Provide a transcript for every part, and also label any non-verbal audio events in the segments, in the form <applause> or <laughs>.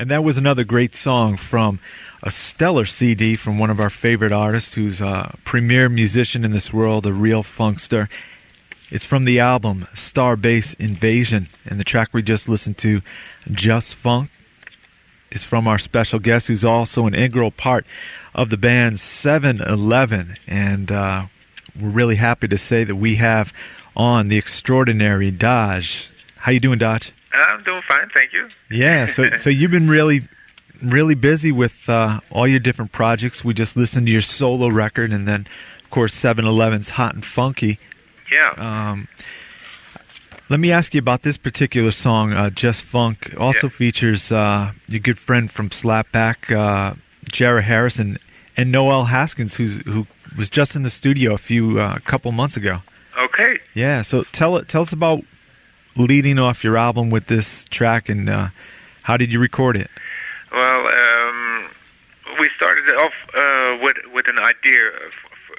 And that was another great song from a stellar CD from one of our favorite artists who's a premier musician in this world, a real funkster. It's from the album Starbase Invasion, and the track we just listened to, Just Funk, is from our special guest who's also an integral part of the band 711. And uh, we're really happy to say that we have on the extraordinary Dodge. How you doing, Dodge? I'm doing fine, thank you. Yeah, so <laughs> so you've been really really busy with uh, all your different projects. We just listened to your solo record, and then of course 711's Hot and Funky. Yeah. Um, let me ask you about this particular song, uh, Just Funk. Also Yeah. features uh, your good friend from Slapback, uh, Jarrah Harrison, and Noel Haskins, who's who was just in the studio a few uh, couple months ago. okay. Yeah, so tell tell us about leading off your album with this track, and uh, how did you record it? Well, um, we started off uh, with with an idea of,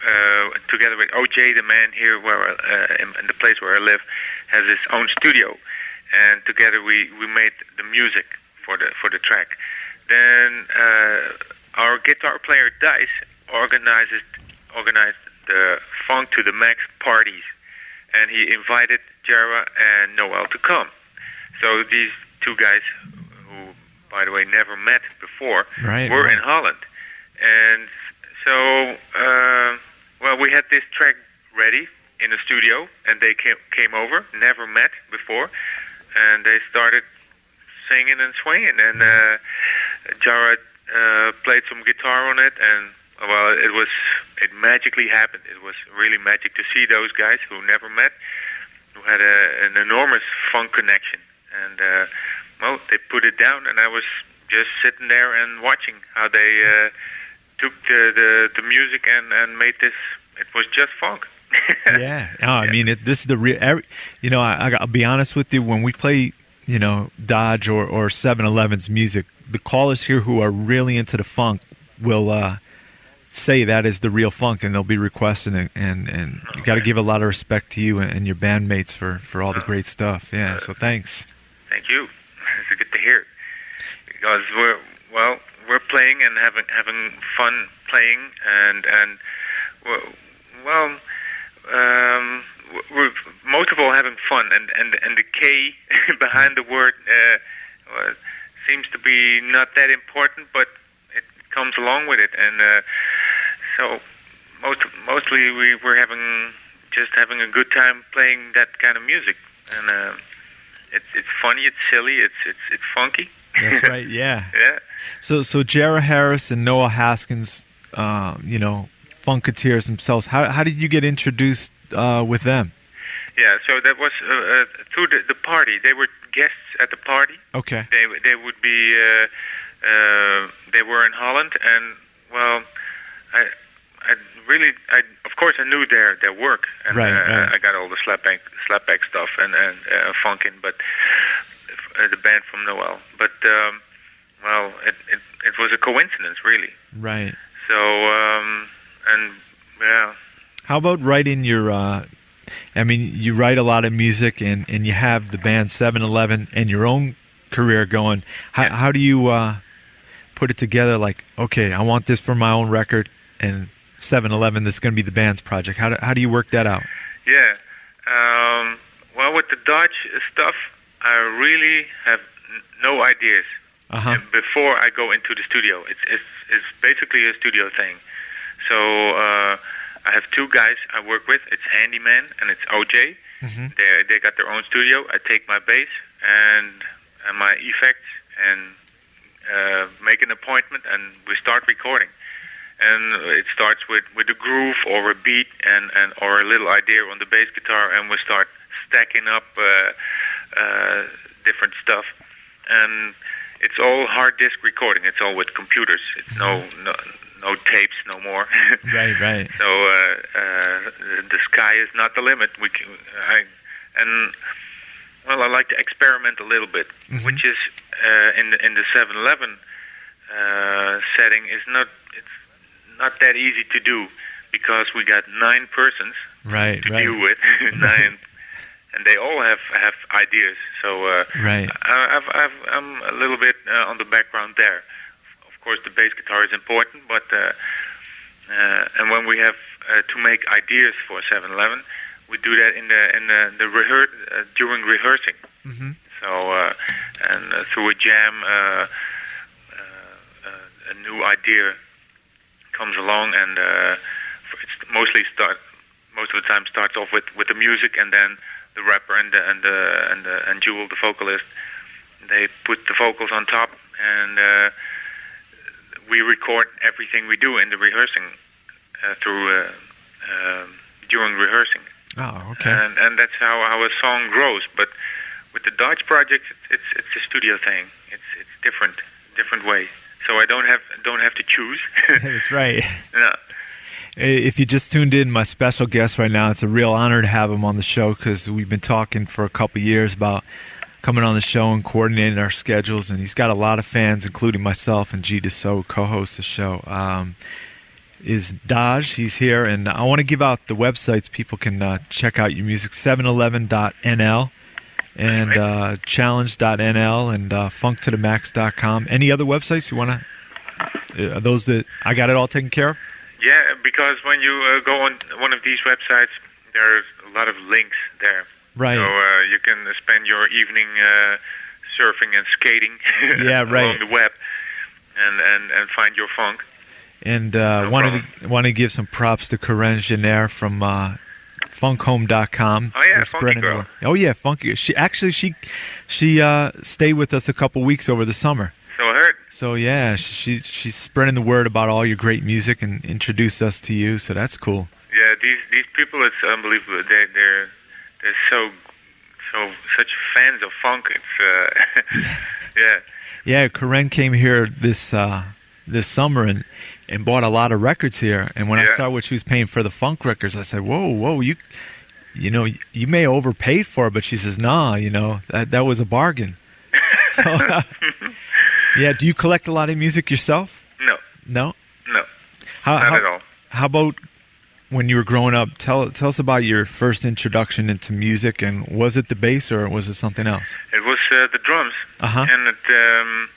uh, together with OJ, the man here where uh, in, in the place where I live, has his own studio, and together we, we made the music for the for the track. Then uh, our guitar player Dice organizes organized the Funk to the Max parties, and he invited Jara and Noel to come. So these two guys, who by the way never met before, Right, were right. in Holland, and so uh, well we had this track ready in the studio, and they came came over, never met before, and they started singing and swinging, and uh, Jared uh, played some guitar on it, and well, it was it magically happened. It was really magic to see those guys who never met, who had a, an enormous funk connection, and uh, well, they put it down, and I was just sitting there and watching how they uh, took the, the the music and and made this. It was just funk. <laughs> yeah. No, I mean, it, this is the real. Every, you know, I, I'll be honest with you. When we play, you know, Dodge or or 7-Eleven's music, the callers here who are really into the funk will uh, say that is the real funk, and they'll be requesting it. And and you got to give a lot of respect to you and, your bandmates for for all the great stuff. Yeah. So thanks. Thank you. <laughs> It's good to hear. Because we're well, we're playing and having having fun playing, and and well, well um, we're most of all having fun, and and and the K <laughs> behind the word uh, seems to be not that important, but it comes along with it, and uh, so most mostly we were having just having a good time playing that kind of music, and. Uh, it's it's funny, it's silly, it's it's it's funky. That's right. <laughs> Yeah. Yeah. So so Jarrah Harris and Noel Haskins, uh, you know, Funketeers themselves. How how did you get introduced uh, with them? Yeah, so that was uh, uh, through the, the party. They were guests at the party. Okay. They they would be uh, uh, they were in Holland, and well, I really I of course I knew their their work, and Right, uh, right. I got all the slapback slapback stuff and and uh, funkin', but uh, the band from Noel. But um, well, it, it it was a coincidence really. Right. So um, and yeah. How about writing your? Uh, I mean, you write a lot of music, and, and you have the band Seven Eleven and your own career going. How Yeah. how do you uh, put it together? Like, okay, I want this for my own record, and Seven Eleven, this is going to be the band's project. How do how do you work that out? Yeah. Um, well, with the Dutch stuff, I really have n- no ideas Uh huh. Before I go into the studio. It's it's, it's basically a studio thing. So uh, I have two guys I work with. It's Handyman and it's OJ. hmm They they got their own studio. I take my bass and, and my effects and uh, make an appointment and we start recording. And it starts with, with a groove or a beat and, and or a little idea on the bass guitar, and we start stacking up uh, uh, different stuff. And it's all hard disk recording. It's all with computers. It's no no no tapes no more. <laughs> Right, right. So uh, uh, the sky is not the limit. We can, I, and well, I like to experiment a little bit, Mhm. which is uh, in the in the 7-Eleven uh, setting is not not that easy to do because we got nine persons Right, to right. deal with <laughs> nine and they all have have ideas. So uh, Right. I, I've, I've, I'm a little bit uh, on the background there. Of course, the bass guitar is important, but uh, uh, and when we have uh, to make ideas for 711, we do that in the in the, the rehear- uh, during rehearsing. hmm So uh, and uh, through a jam, uh, uh, uh, a new idea comes along, and uh, it's mostly start most of the time starts off with, with the music, and then the rapper and the, and the, and the, and Jewel, the vocalist, they put the vocals on top, and uh, we record everything we do in the rehearsing uh, through uh, um during rehearsing Oh, okay. and and that's how how a song grows. But with the Dodge project, it's it's, it's a studio thing. It's it's different, different way. So I don't have don't have to choose. <laughs> <laughs> That's right. no. If you just tuned in, my special guest right now, it's a real honor to have him on the show because we've been talking for a couple years about coming on the show and coordinating our schedules, and he's got a lot of fans, including myself and G. Deso, co-host the show. Um, is Dodge? He's here, and I want to give out the websites people can uh, check out your music: 711.nl and uh, challenge.nl and uh, funktothemax.com. Any other websites you want to? Uh, those that I got it all taken care of. Yeah, because when you uh, go on one of these websites, there's a lot of links there. Right. So uh, you can spend your evening uh, surfing and skating <laughs> Yeah, right. along the web, and, and, and find your funk. And uh, No wanted to, want to give some props to Corinne Jenner from uh, funkhome.com. Oh, yeah, Funky the girl. Oh yeah, funky. She actually she she uh, stayed with us a couple weeks over the summer. So I heard. So yeah, she she's spreading the word about all your great music and introduced us to you. So that's cool. Yeah, these these people, it's unbelievable. They they're they're so so such fans of funk. It's uh, <laughs> <laughs> yeah, Yeah, Corinne came here this uh, this summer and and bought a lot of records here. And when I saw what she was paying for the funk records, I said, "Whoa, whoa, you." You know, you may overpaid for it, but she says, "Nah, you know that that was a bargain." <laughs> So, <laughs> yeah. Do you collect a lot of music yourself? no, No. no, How, not how, at all. how about when you were growing up? Tell tell us about your first introduction into music, and was it the bass or was it something else? It was uh, the drums, Uh huh. and it, um,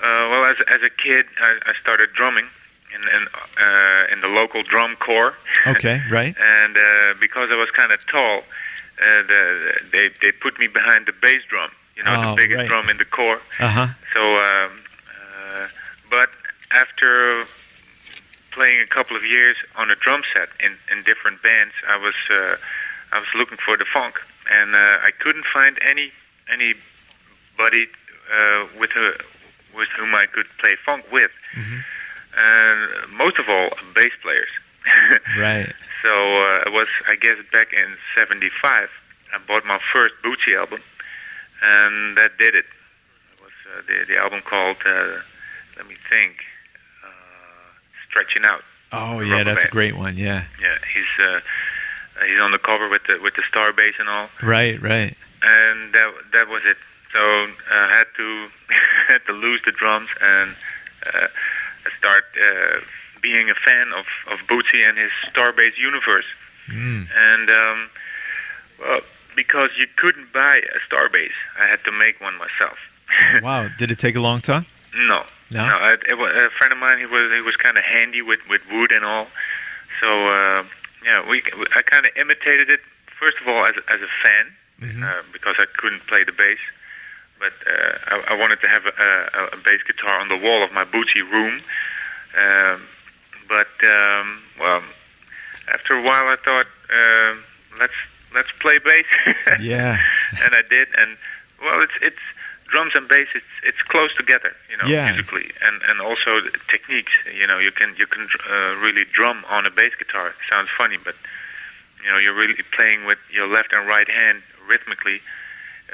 uh, well, as as a kid, I, I started drumming in in, uh, in the local drum corps. Okay. <laughs> Right. and uh, because I was kind of tall, uh, the, they they put me behind the bass drum. You know, Oh, the biggest right. drum in the corps. Uh huh. So, um, uh, but after playing a couple of years on a drum set in, in different bands, I was uh, I was looking for the funk, and uh, I couldn't find any anybody uh, with who, with whom I could play funk with, Mhm. And most of all, bass players. <laughs> Right. So uh, it was, I guess, back in '75. I bought my first Bootsy album, and that did it. It was uh, the the album called, uh, let me think, uh, "Stretching Out." Oh yeah, that's a great one. Yeah. Yeah, he's uh, uh, he's on the cover with the with the star bass and all, Right. Right. and that that was it. So uh, I had to <laughs> had to lose the drums and uh, start uh, being a fan of of Bootsy and his star bass universe. Mm. and um, well, because you couldn't buy a Starbase, I had to make one myself. <laughs> Wow. Did it take a long time? no, No. I, it was, a friend of mine. He was he was kind of handy with with wood and all. So uh, yeah, we I kind of imitated it first of all as as a fan Mhm. uh, because I couldn't play the bass. But uh, I, I wanted to have a, a, a bass guitar on the wall of my Bootsy room. Um, but um, well, after a while, I thought um let's let's play bass. <laughs> Yeah. and I did. And well, it's it's drums and bass. It's it's close together, you know, Yeah. musically, and and also techniques. You know, you can you can uh, really drum on a bass guitar. It sounds funny, but you know, you're really playing with your left and right hand rhythmically,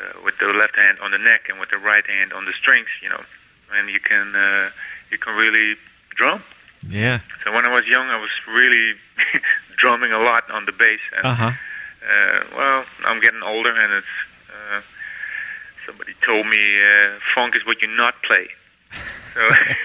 uh, with the left hand on the neck and with the right hand on the strings. You know, and you can uh, you can really drum. Yeah. So when I was young, I was really <laughs> drumming a lot on the bass. And, Uh huh. uh, well, I'm getting older, and it's uh, somebody told me uh, funk is what you not play. So, <laughs>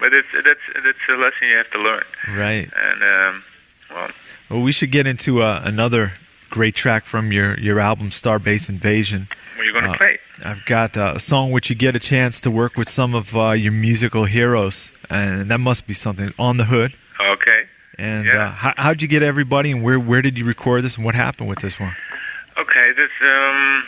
but it's that's that's a lesson you have to learn. Right. And um, well, Well, we should get into uh, another great track from your your album Starbase Invasion. What are you going to Uh, play? I've got uh, a song which you get a chance to work with some of uh, your musical heroes, and that must be something on the hood. Okay. And Yeah. uh, how, how'd you get everybody, and where where did you record this, and what happened with this one? Okay, this um,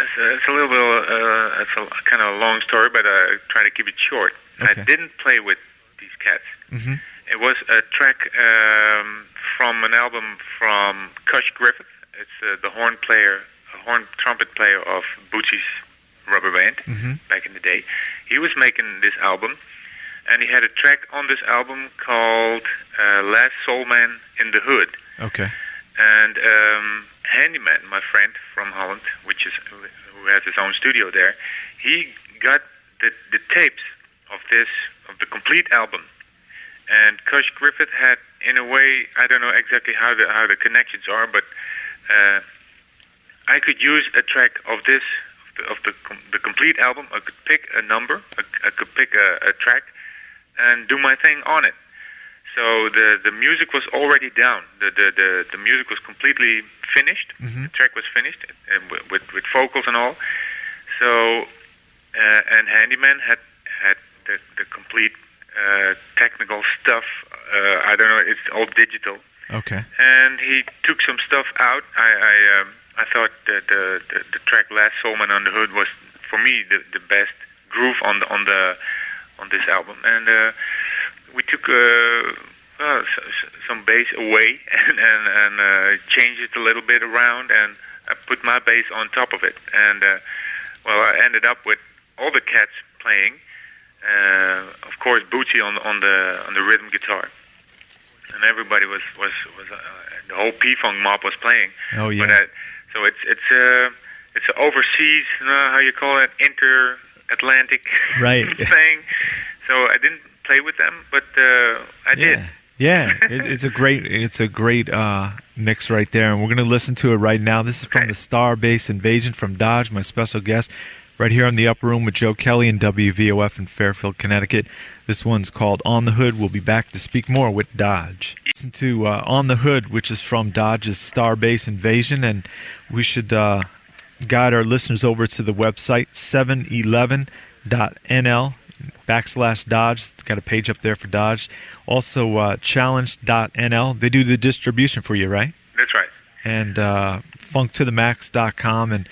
it's a, it's a little bit, uh, it's a kind of a long story, but uh, try to keep it short. Okay. I didn't play with these cats. hmm It was a track um, from an album from Kush Griffith. It's uh, the horn player, a horn trumpet player of Bootsy's rubber band hmm back in the day. He was making this album, and he had a track on this album called uh, "Last Soul Man in the Hood." Okay. And um, Handyman, my friend from Holland, which is who has his own studio there, he got the, the tapes of this of the complete album. And Kush Griffith had, in a way, I don't know exactly how the how the connections are, but uh, I could use a track of this of the, of the com- the complete album. I could pick a number, I, I could pick a, a track, and do my thing on it. So the the music was already down. The the the, the music was completely finished. Mhm. The track was finished with, with with vocals and all. So uh, and Handyman had had the the complete uh, technical stuff. Uh, I don't know. It's all digital. Okay. And he took some stuff out. I I, um, I thought that the, the the track "Last Soulman on the Hood" was for me the the best groove on the on the on this album. And uh, we took uh, s- some bass away <laughs> and and, and uh, changed it a little bit around, and I put my bass on top of it. And uh, well, I ended up with all the cats playing. Uh, of course, Bootsy on on the on the rhythm guitar, and everybody was was was uh, the whole P Funk mob was playing. Oh yeah. But uh, so it's it's uh, it's an overseas, you know, how you call it, inter Atlantic Right. <laughs> thing. So I didn't play with them, but uh, I did. Yeah. Yeah, it, it's a great it's a great uh, mix right there, and we're gonna listen to it right now. This is from Okay. the Starbase Invasion from Dodge, my special guest, right here in the upper room with Joe Kelly and WVOF in Fairfield, Connecticut. This one's called On the Hood. We'll be back to speak more with Dodge. Listen to uh, On the Hood, which is from Dodge's Starbase Invasion, and we should uh, guide our listeners over to the website 711.nl backslash Dodge. Got a page up there for Dodge. Also, uh, challenge.nl. They do the distribution for you, right? That's right. And uh, funktothemax.com. And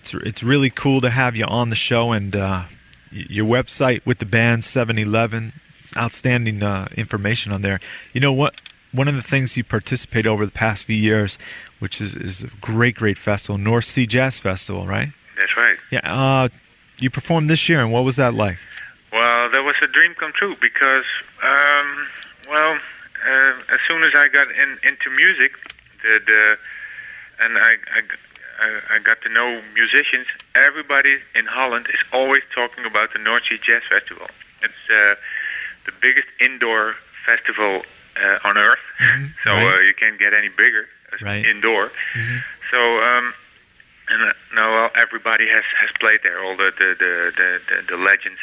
it's, it's really cool to have you on the show. And uh, your website with the band 711, outstanding uh, information on there. You know what? One of the things you participate over the past few years, which is, is a great, great festival, North Sea Jazz Festival, right? That's right. Yeah. Uh, you performed this year, and what was that like? Well, that was a dream come true because, um, well, uh, as soon as I got in, into music, the, the and I, I, I- I got to know musicians, everybody in Holland is always talking about the North Sea Jazz Festival. It's uh, the biggest indoor festival uh, on earth, Mhm, <laughs> so right. uh, you can't get any bigger Right. indoor. Mhm. So, um, and uh, now well, everybody has has played there, all the the the the, the, the legends.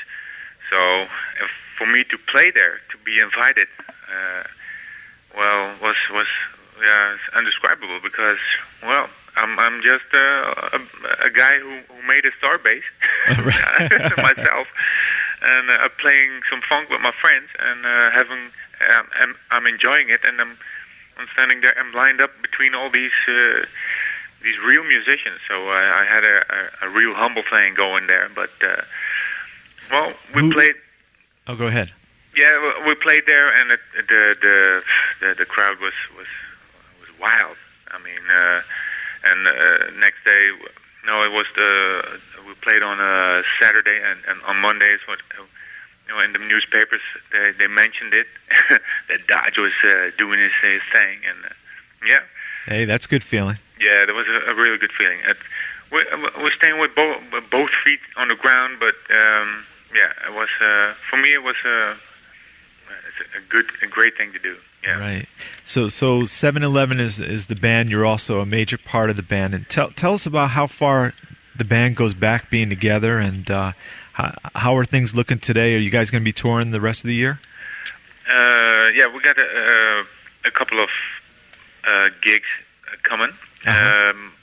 So, if, for me to play there, to be invited, uh, well, was was yeah, it's undescribable because well, I'm I'm just uh, a, a guy who, who made a star bass <laughs> <laughs> myself, and uh, playing some funk with my friends and uh, having um, I'm, I'm enjoying it, and I'm I'm standing there. I'm lined up between all these uh, these real musicians. So I, I had a, a, a real humble thing going there. But uh, well, we Who- played. Oh, go ahead. Yeah, we- we played there, and it, the, the the the crowd was was was wild. I mean, uh, and uh, next day, no, it was the we played on a Saturday, and, and on Mondays, what you know, in the newspapers they they mentioned it <laughs> that Dodge was uh, doing his, his thing, and uh, yeah, Hey, that's a good feeling. yeah, there was a, a really good feeling. It, we, we're staying with both both feet on the ground, but um, yeah, it was uh, for me. It was a, it's a good, a great thing to do. Yeah. Right. So, so 7-Eleven is is the band. You're also a major part of the band. And tell tell us about how far the band goes back being together, and uh, how, how are things looking today? Are you guys going to be touring the rest of the year? Uh, yeah, we got a, a, couple of uh, gigs uh, coming. Uh-huh. Um,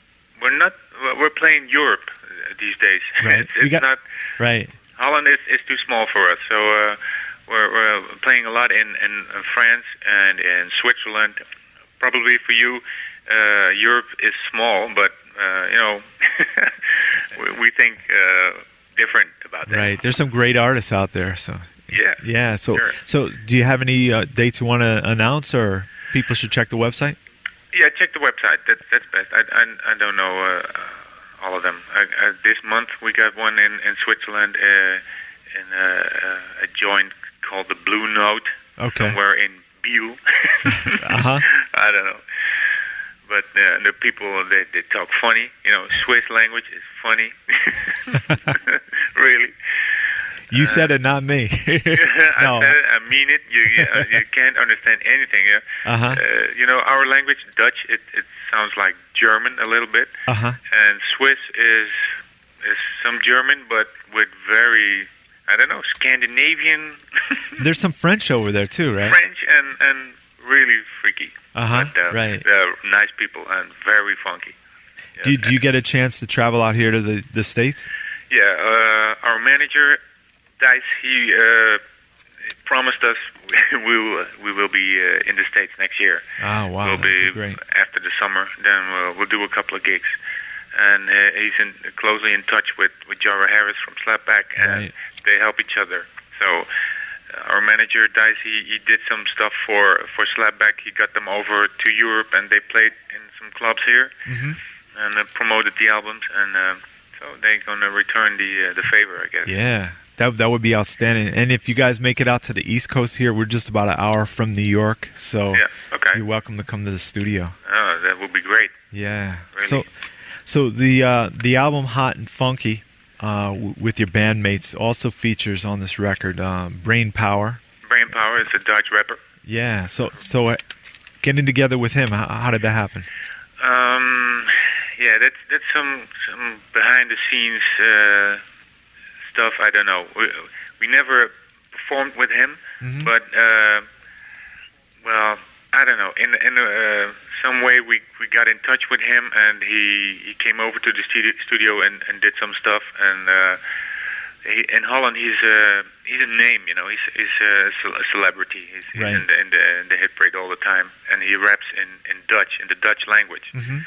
we're not. We're playing Europe uh, these days. <laughs> Right. it's it's got- not. Right. Holland is, is too small for us, so uh, we're, we're playing a lot in, in uh, France and in Switzerland. Probably for you, uh, Europe is small, but uh, you know, <laughs> we, we think uh, different about that. Right. There's some great artists out there. So Yeah. yeah. So Sure. so do you have any uh, dates you want to announce, or people should check the website? Yeah, check the website. That's that's best. I I, I don't know uh, all of them. I, uh, this month we got one in in Switzerland uh, in uh, a joint called the Blue Note Okay. somewhere in Biel. <laughs> Uh-huh. <laughs> I don't know. But uh, the people they they talk funny. You know, Swiss language is funny. <laughs> really. You said it, not me. I no. said it, I mean it. You you, uh, you can't understand anything. Yeah. Uh-huh. Uh, you know, our language, Dutch, it, it sounds like German a little bit, Uh huh. and Swiss is is some German, but with very, I don't know, Scandinavian, <laughs> There's some French over there too, right? French, and and really freaky. Uh huh. But, uh, Right. They're nice people and very funky. Yeah, Do you, do you get a chance to travel out here to the the states? Yeah, uh, our manager, Dice, he uh, promised us <laughs> we will we will be uh, in the states next year. Oh wow, we'll be, be after the summer. Then we'll, we'll do a couple of gigs, and uh, he's in, closely in touch with with Jara Harris from Slapback, and Right. they help each other. So. uh, Our manager Dice, he, he did some stuff for for Slapback. He got them over to Europe, and they played in some clubs here hmm and uh, promoted the albums. And uh, so they're gonna return the uh, the favor, I guess. Yeah, that that would be outstanding. And if you guys make it out to the East Coast here, we're just about an hour from New York, so Yeah, Okay. you're welcome to come to the studio. Oh, that would be great. Yeah. Really? So, so the uh, the album "Hot and Funky" uh, w- with your bandmates also features on this record uh, "Brain Power." Brain Power is a Dutch rapper. Yeah. So so uh, getting together with him, how, how did that happen? Um, yeah, that's that's some some behind the scenes uh, stuff. I don't know. We, we never performed with him, Mhm. but uh, well, I don't know. In in uh, some way, we we got in touch with him, and he he came over to the studio, studio and and did some stuff. And uh, he, in Holland, he's a he's a name. You know, he's he's a, ce- celebrity. He's, he's in the in the in the hit parade all the time, and he raps in in Dutch in the Dutch language Mm-hmm.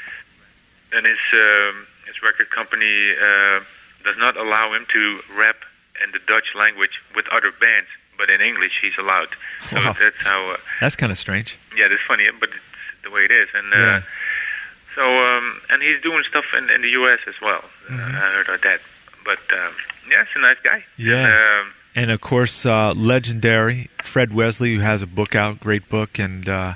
and his um, his record company uh, does not allow him to rap in the Dutch language with other bands, but in English he's allowed. So Wow. that's how. Uh, That's kind of strange. yeah, that's funny, but it's the way it is. And uh, Yeah. so um, and he's doing stuff in, in the U.S. as well. Mhm. Uh, I heard of that. But um, yeah, it's a nice guy. Yeah. And, um, And of course, uh, legendary Fred Wesley, who has a book out, great book. And uh,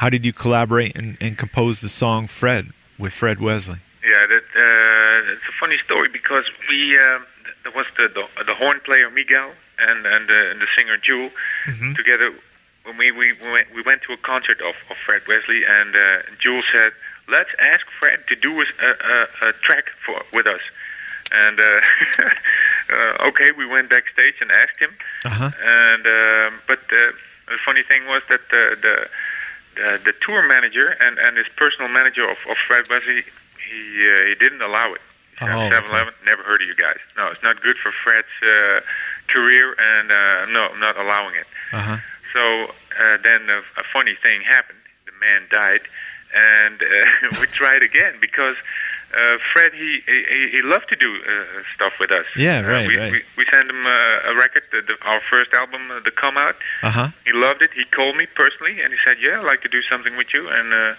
how did you collaborate and, and compose the song "Fred" with Fred Wesley? Yeah, that uh, it's a funny story because we uh, there was the, the the horn player Miguel and and the, and the singer Jewel Mhm. together. When we we we went, we went to a concert of, of Fred Wesley and uh, Jewel said, "Let's ask Fred to do a, a, a track for with us." And uh, <laughs> uh, okay, we went backstage and asked him. Uh huh. And um, but uh, the funny thing was that the the the, the tour manager and, and his personal manager of, of Fred Wesley, he uh, he didn't allow it. Oh, 7-Eleven, never heard of you guys. No, it's not good for Fred's uh, career, and uh, no, I'm not allowing it. Uh huh. So uh, then a, a funny thing happened. The man died, and uh, <laughs> we tried again because uh, Fred he, he he loved to do uh, stuff with us. Yeah, Uh, right, we, right. We, we sent him uh, a record, the, the, our first album, uh, The Come Out. Uh huh. He loved it. He called me personally, and he said, "Yeah, I'd like to do something with you." And uh,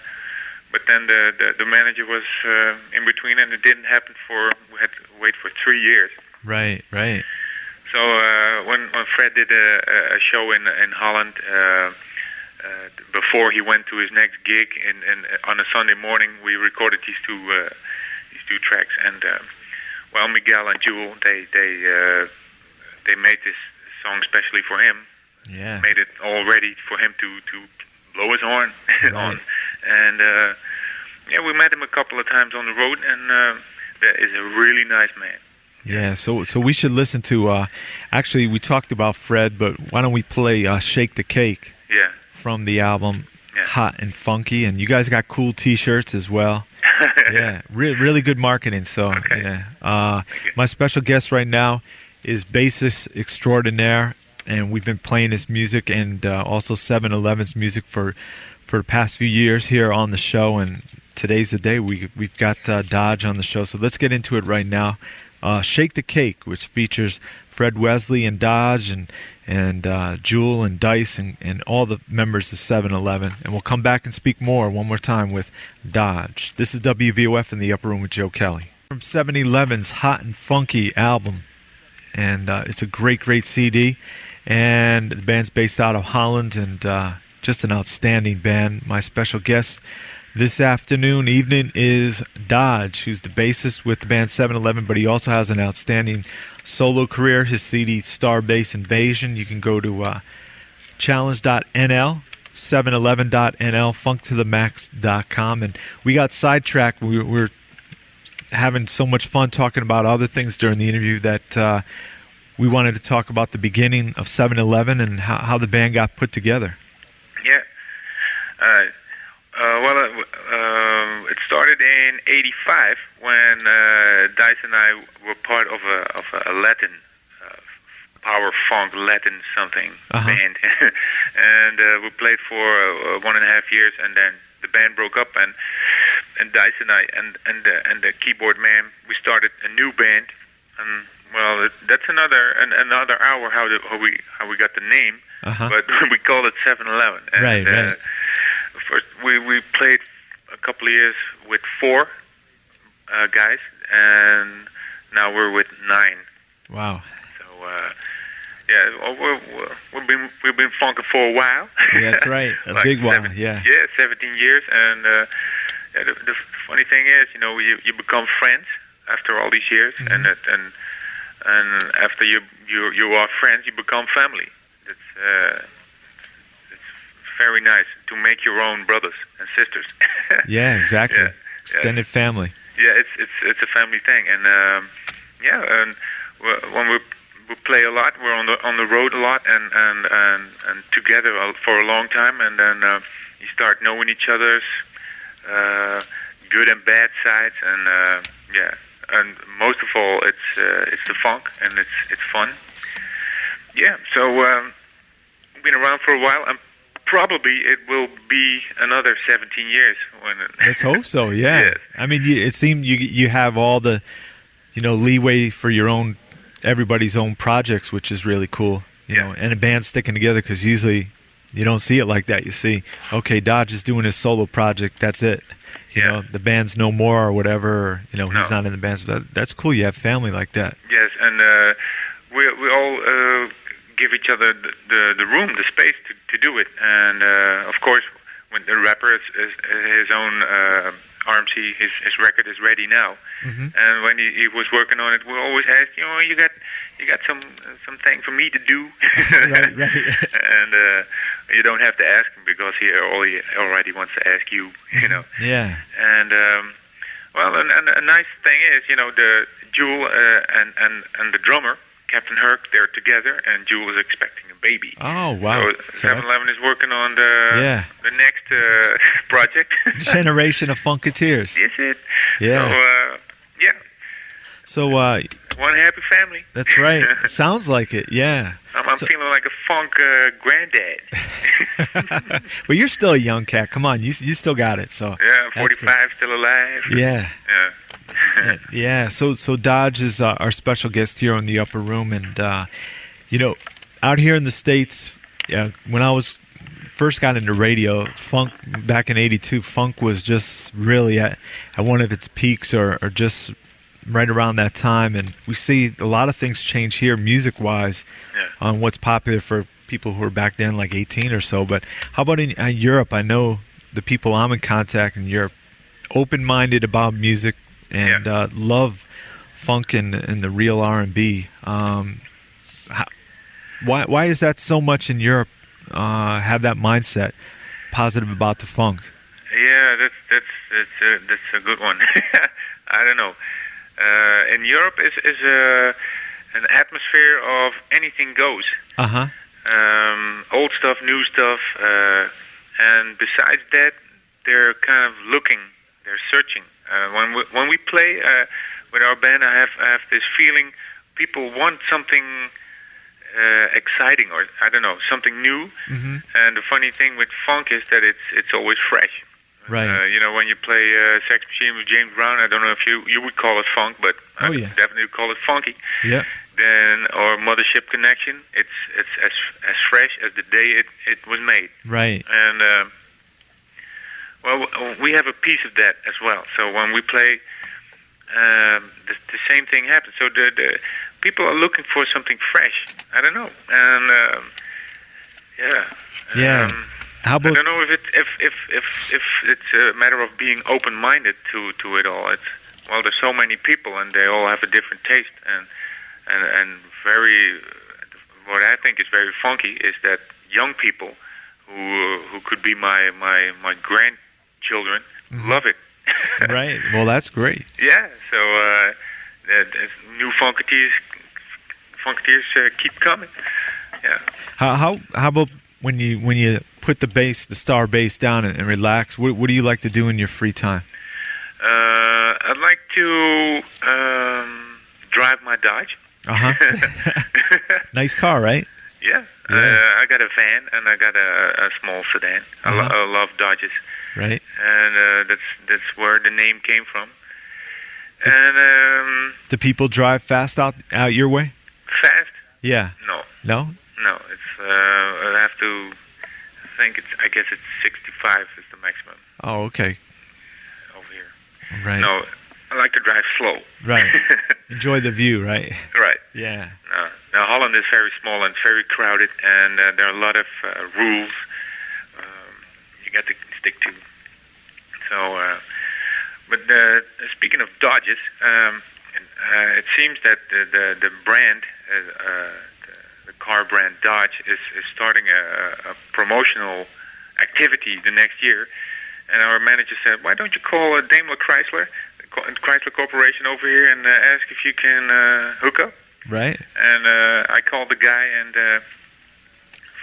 but then the, the the manager was uh, in between, and it didn't happen for we had to wait for three years. Right. Right. So uh, when when Fred did a, a show in in Holland. Uh, uh, before he went to his next gig, in, in on a Sunday morning, we recorded these two uh, these two tracks, and uh, well, Miguel and Jewel, they they uh, they made this song especially for him, Yeah. made it all ready for him to to blow his horn <laughs> Right. on, and uh, yeah, we met him a couple of times on the road, and uh, that is a really nice man. Yeah, so so we should listen to. Uh, actually, we talked about Fred, but why don't we play uh, "Shake the Cake" Yeah, from the album Yeah. "Hot and Funky"? And you guys got cool T-shirts as well. <laughs> yeah, re- really good marketing. So, Okay. yeah. Uh, my special guest right now is bassist extraordinaire, and we've been playing his music and uh, also 7-Eleven's music for for the past few years here on the show. And today's the day we we've got uh, Dodge on the show. So let's get into it right now. Uh, Shake the Cake, which features Fred Wesley and Dodge and and uh, Jewel and Dice and, and all the members of 7-Eleven. And we'll come back and speak more one more time with Dodge. This is WVOF in the Upper Room with Joe Kelly. From 7-Eleven's Hot and Funky album. And uh, it's a great, great CD. And the band's based out of Holland and uh, just an outstanding band. My special guest this afternoon, evening is Dodge, who's the bassist with the band 7-Eleven, but he also has an outstanding solo career. His CD, Star Bass Invasion. You can go to uh, challenge.nl, 711.nl, funktothemax.com. And we got sidetracked. We we were having so much fun talking about other things during the interview that uh, we wanted to talk about the beginning of 7-Eleven and how, how the band got put together. Yeah. Uh, uh, well, uh, um, it started in '85 when uh, Dice and I were part of a of a Latin uh, power funk Latin something Uh-huh. band, <laughs> and uh, we played for uh, one and a half years, and then the band broke up, and and Dice and I and and the, and the keyboard man we started a new band, and well, it, that's another an, another hour how the, how we how we got the name Uh-huh. but <laughs> we called it 7-Eleven. Right, uh, right. First, we we played a couple of years with four uh, guys, and now we're with nine. Wow. So uh, yeah, we're, we're, we've been we've been funking for a while. Yeah, that's <laughs> right. A Like big one. yeah. Yeah, 17 years, and uh, yeah, the, the funny thing is, you know, you you become friends after all these years, Mm-hmm. and it, and and after you you you are friends, you become family. It's uh, very nice to make your own brothers and sisters. <laughs> Yeah, exactly. Yeah, Extended family. yeah, it's it's it's a family thing, and um, yeah, and when we we play a lot, we're on the on the road a lot, and and and, and together for a long time, and then uh, you start knowing each other's uh, good and bad sides, and uh, yeah, and most of all, it's uh, it's the funk, and it's it's fun. Yeah, so um, been around for a while, and probably it will be another 17 years when. It Let's hope so. <laughs> Yeah. Yes. I mean, it seemed you you have all the, you know, leeway for your own, everybody's own projects, which is really cool. You Yeah. know, and a band sticking together because usually you don't see it like that. You see, okay, Dodge is doing his solo project. That's it. You Yeah. know, the band's no more or whatever. Or, you know, he's not in the band. So that, that's cool. You have family like that. Yes, and uh, we we all uh, give each other the, the the room, the space to to do it. And uh, of course, when the rapper is, is his own uh, RMC, his his record is ready now. Mhm. And when he, he was working on it, we always ask, you know, you got you got some something for me to do. Right, right. <laughs> and uh, you don't have to ask him because he already already wants to ask you, you know. Yeah. And um, well, and, and a nice thing is, you know, the Jewel uh, and and and the drummer Captain Herc, they're together, and Jewel is expecting a baby. Oh wow. So So 7-Eleven is working on the Yeah. the next uh, <laughs> project. <laughs> generation of Funketeers. is it? Yeah. So uh, yeah, So uh, one happy family. that's right. <laughs> Sounds like it. Yeah. I'm, I'm So- feeling like a funk uh, granddad. well, you're still a young cat. Come on, you you still got it. So yeah, 45, still alive. yeah, Yeah. <laughs> yeah. So so Dodge is uh, our special guest here in the upper room, and uh, you know, out here in the states, yeah, when I was first got into radio, funk back in '82, funk was just really at, at one of its peaks, or, or just right around that time. And we see a lot of things change here, music wise, Yeah. on what's popular for people who are back then, like 18 or so. But how about in uh, Europe? I know the people I'm in contact in Europe, open minded about music and Yeah. uh, love funk and, and the real R&B. Um, why why is that so much in Europe? Uh, have that mindset, positive about the funk. Yeah, that's that's that's a, that's a good one. <laughs> I don't know. Uh, in Europe is is a an atmosphere of anything goes. Uh huh. Um, old stuff, new stuff, uh, and besides that, they're kind of looking, they're searching Uh, when we, when we play uh, with our band, I have I have this feeling people want something uh, exciting or I don't know something new. hmm And the funny thing with funk is that it's it's always fresh. Right. Uh, you know, when you play uh, Sex Machine with James Brown, I don't know if you you would call it funk, but I Oh, yeah. definitely call it funky. Yeah. Then or Mothership Connection, it's it's as as fresh as the day it it was made. Right. And uh, well, we have a piece of that as well. So when we play, um, the, the same thing happens. So the, the people are looking for something fresh. I don't know, and um, yeah, Yeah. Um, How I don't know if it if if if if it's a matter of being open-minded to to it all. It's well, there's so many people, and they all have a different taste, and and and very. What I think is very funky is that young people who who could be my my my grandchildren Mhm. love it. <laughs> right? Well, that's great. yeah. So uh, the, the new funketeers funketeers uh, keep coming. Yeah. How how how about when you when you put the bass, the star bass down and, and relax? What what do you like to do in your free time? Uh, I'd like to um, drive my Dodge. Uh huh. <laughs> <laughs> nice car, right? Yeah, Yeah. Uh, I got a van and I got a, a small sedan. I, Uh-huh. I love Dodges, Right. and uh, that's that's where the name came from. And um, Do people drive fast out out your way? fast? Yeah. No, No. no. It's uh, I have to. I think it's. I guess it's 65 is the maximum Oh, okay. over here. Right. No, I like to drive slow. Right. <laughs> Enjoy the view, right? right. Yeah. No. Now Holland is very small and very crowded, and uh, there are a lot of uh, rules um, you got to stick to. So, uh, but uh, speaking of Dodges, um, uh, it seems that the the, the brand, uh, uh, the, the car brand Dodge, is, is starting a, a promotional activity the next year. And our manager said, "Why don't you call uh, Daimler Chrysler, Chrysler Corporation over here, and uh, ask if you can uh, hook up?" Right. and uh, I called the guy and uh,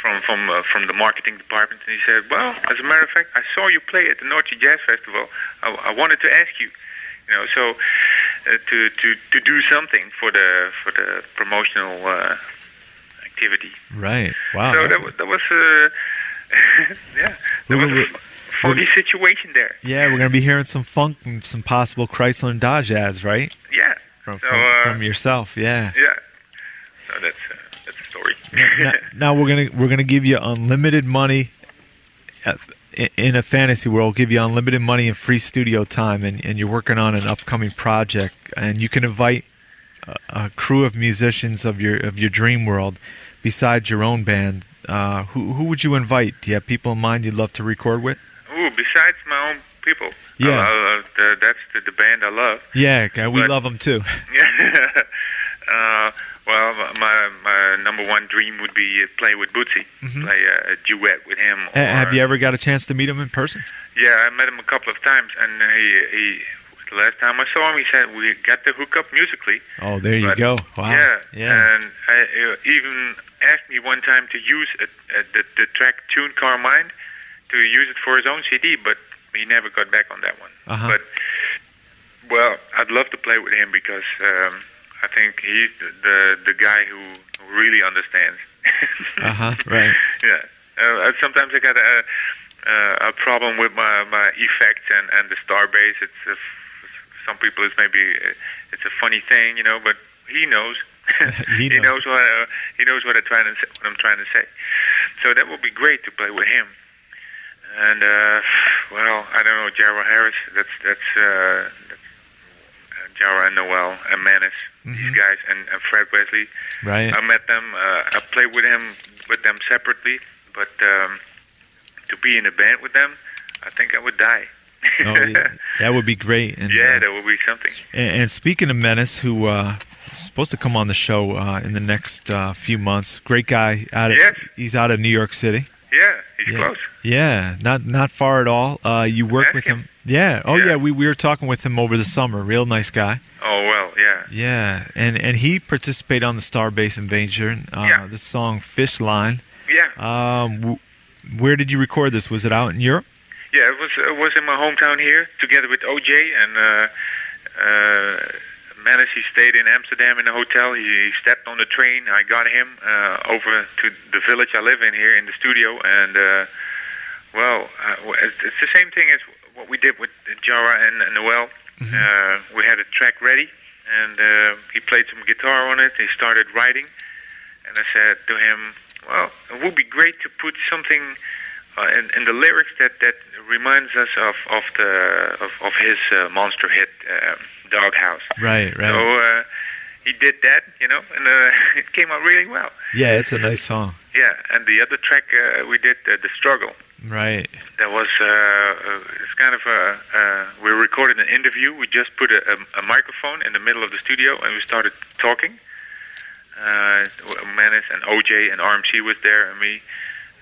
from from uh, from the marketing department, and he said, "Well, as a matter of fact, I saw you play at the North Sea Jazz Festival. I, I wanted to ask you, you know, so uh, to to to do something for the for the promotional uh, activity. Right. Wow. so that was that was uh, <laughs> yeah, there was a f- funky situation there. yeah, we're gonna be hearing some funk from some possible Chrysler and Dodge ads, right? Yeah, From So, uh, from yourself, yeah. yeah. So that's uh, that's the story. now, <laughs> now we're gonna we're gonna give you unlimited money. i- In a fantasy world, give you unlimited money and free studio time, and, and you're working on an upcoming project, and you can invite a, a crew of musicians of your of your dream world, besides your own band. Uh, who who would you invite? Do you have people in mind you'd love to record with? Ooh, besides my own people. Yeah. I, I, the, that's the, the band I love. Yeah, we But- love them too. <laughs> Yeah. uh, well, my my number one dream would be uh, play with Bootsy, Mhm. play a, a duet with him. Ha- have you ever got a chance to meet him in person? Yeah, I met him a couple of times, and he he. The last time I saw him, he said we got to hook up musically. Oh, there you But- go. Wow. Yeah, yeah. and I, uh, even asked me one time to use a, a, the, the track "Tune Car Mind" to use it for his own CD, but he never got back on that one. Uh-huh. But well, I'd love to play with him because um, I think he's the the, guy who really understands. <laughs> Uh huh. Right. Yeah. Uh, sometimes I got a uh, a problem with my my effects and and the star bass. It's uh, some people it's maybe uh, it's a funny thing, you know, but he knows. <laughs> He <laughs> he knows. knows what uh, he knows what I'm trying to say, what I'm trying to say. So that would be great to play with him. And uh, well, I don't know, Jarrell Harris. That's that's uh, that's Jarrell and Noel and Manis. Mhm. These guys and, and Fred Wesley. Right. I met them. Uh, I played with him with them separately, but um, to be in a band with them, I think I would die. oh, yeah, <laughs> that would be great. And, yeah, uh, that would be something. and, and speaking of Menace, who uh, is supposed to come on the show uh, in the next uh, few months, great guy. Out of Yes. he's out of New York City. Yeah, he's Yeah. close. Yeah, not not far at all. Uh, you work Ask with him. him. Yeah. Oh Yeah. yeah. We we were talking with him over the summer. Real nice guy. Oh well, yeah. Yeah, and and he participated on the Starbase Invasion. Uh, Yeah. The song Fish Line. Yeah, Um, w- where did you record this? Was it out in Europe? Yeah, it was it was in my hometown here, together with OJ and uh, uh, Menace. He stayed in Amsterdam in a hotel. He, he stepped on the train. I got him uh, over to the village I live in here in the studio, and uh, well, uh, it's, the same thing as what we did with Jara and, and Noel. Mhm. Uh, we had a track ready, and uh, he played some guitar on it. He started writing, and I said to him, "Well, it would be great to put something uh, in, in the lyrics that that reminds us of of the of, of his uh, monster hit, uh, Doghouse." Right, right. So uh, he did that, you know, and uh, <laughs> it came out really well. yeah, it's a nice song. Yeah, and the other track uh, we did, uh, "The Struggle." Right. That was uh, uh, it's kind of a uh, we recorded an interview. We just put a, a, a microphone in the middle of the studio and we started talking. Uh, Menace and OJ and RMC was there and me.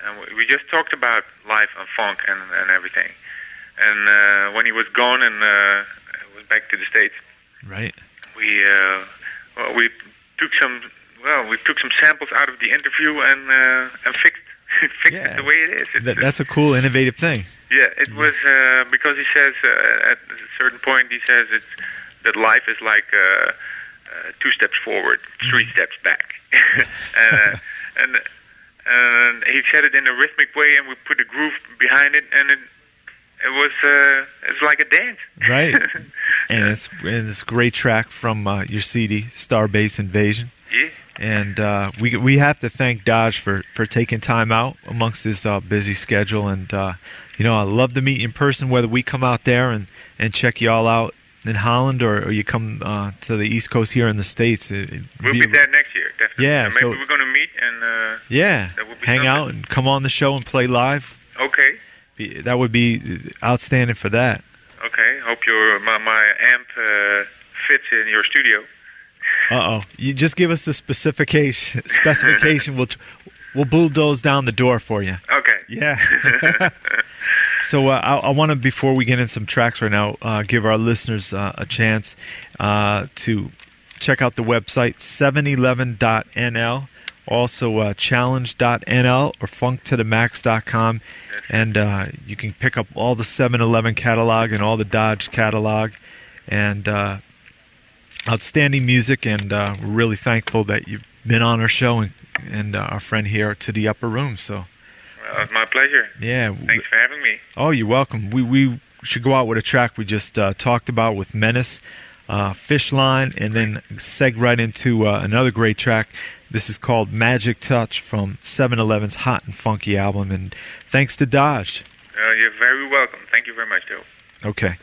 And we- just talked about life and funk and, and everything. And uh, when he was gone and uh, back to the states, Right. we uh, well, we took some well we took some samples out of the interview and uh, and fixed <laughs> fixed Yeah. it the way it is. It's, That, that's a cool, innovative thing. yeah, it was uh, because he says uh, at a certain point he says it's that life is like uh, uh, two steps forward, three steps back, <laughs> and uh, and and he said it in a rhythmic way, and we put a groove behind it, and it it was uh, it's like a dance, Right. <laughs> And it's and it's a great track from uh, your CD, Starbase Invasion. yeah, And uh, we we have to thank Dodge for, for taking time out amongst his uh, busy schedule. And uh, you know, I love to meet you in person. Whether we come out there and, and check you all out in Holland, or, or you come uh, to the East Coast here in the states, it, we'll be- be there next year, definitely. Yeah, And maybe so- we're gonna meet and uh, Yeah, That would be hang something. out and come on the show and play live. okay, That would be outstanding for that. okay. Hope your my, my amp uh, fits in your studio. Uh oh. You just give us the specification. <laughs> Specification. we'll we'll bulldoze down the door for you. Okay. Yeah. <laughs> <laughs> so uh, I, I want to, before we get in some tracks right now, uh, give our listeners uh, a chance uh, to check out the website 711.nl, also uh, challenge.nl or funktothemax.com, and uh, you can pick up all the 7 Eleven catalog and all the Dodge catalog, and uh, outstanding music. And uh, we're really thankful that you've been on our show and, and uh, our friend here to the upper room. So. Well, it's my pleasure. Yeah. Thanks for having me. Oh, you're welcome. We we should go out with a track we just uh, talked about with Menace, uh, Fish Line, and then seg right into uh, another great track. This is called Magic Touch from 7-Eleven's Hot and Funky album. And thanks to Dodge. Uh, you're very welcome. Thank you very much, Joe. Okay.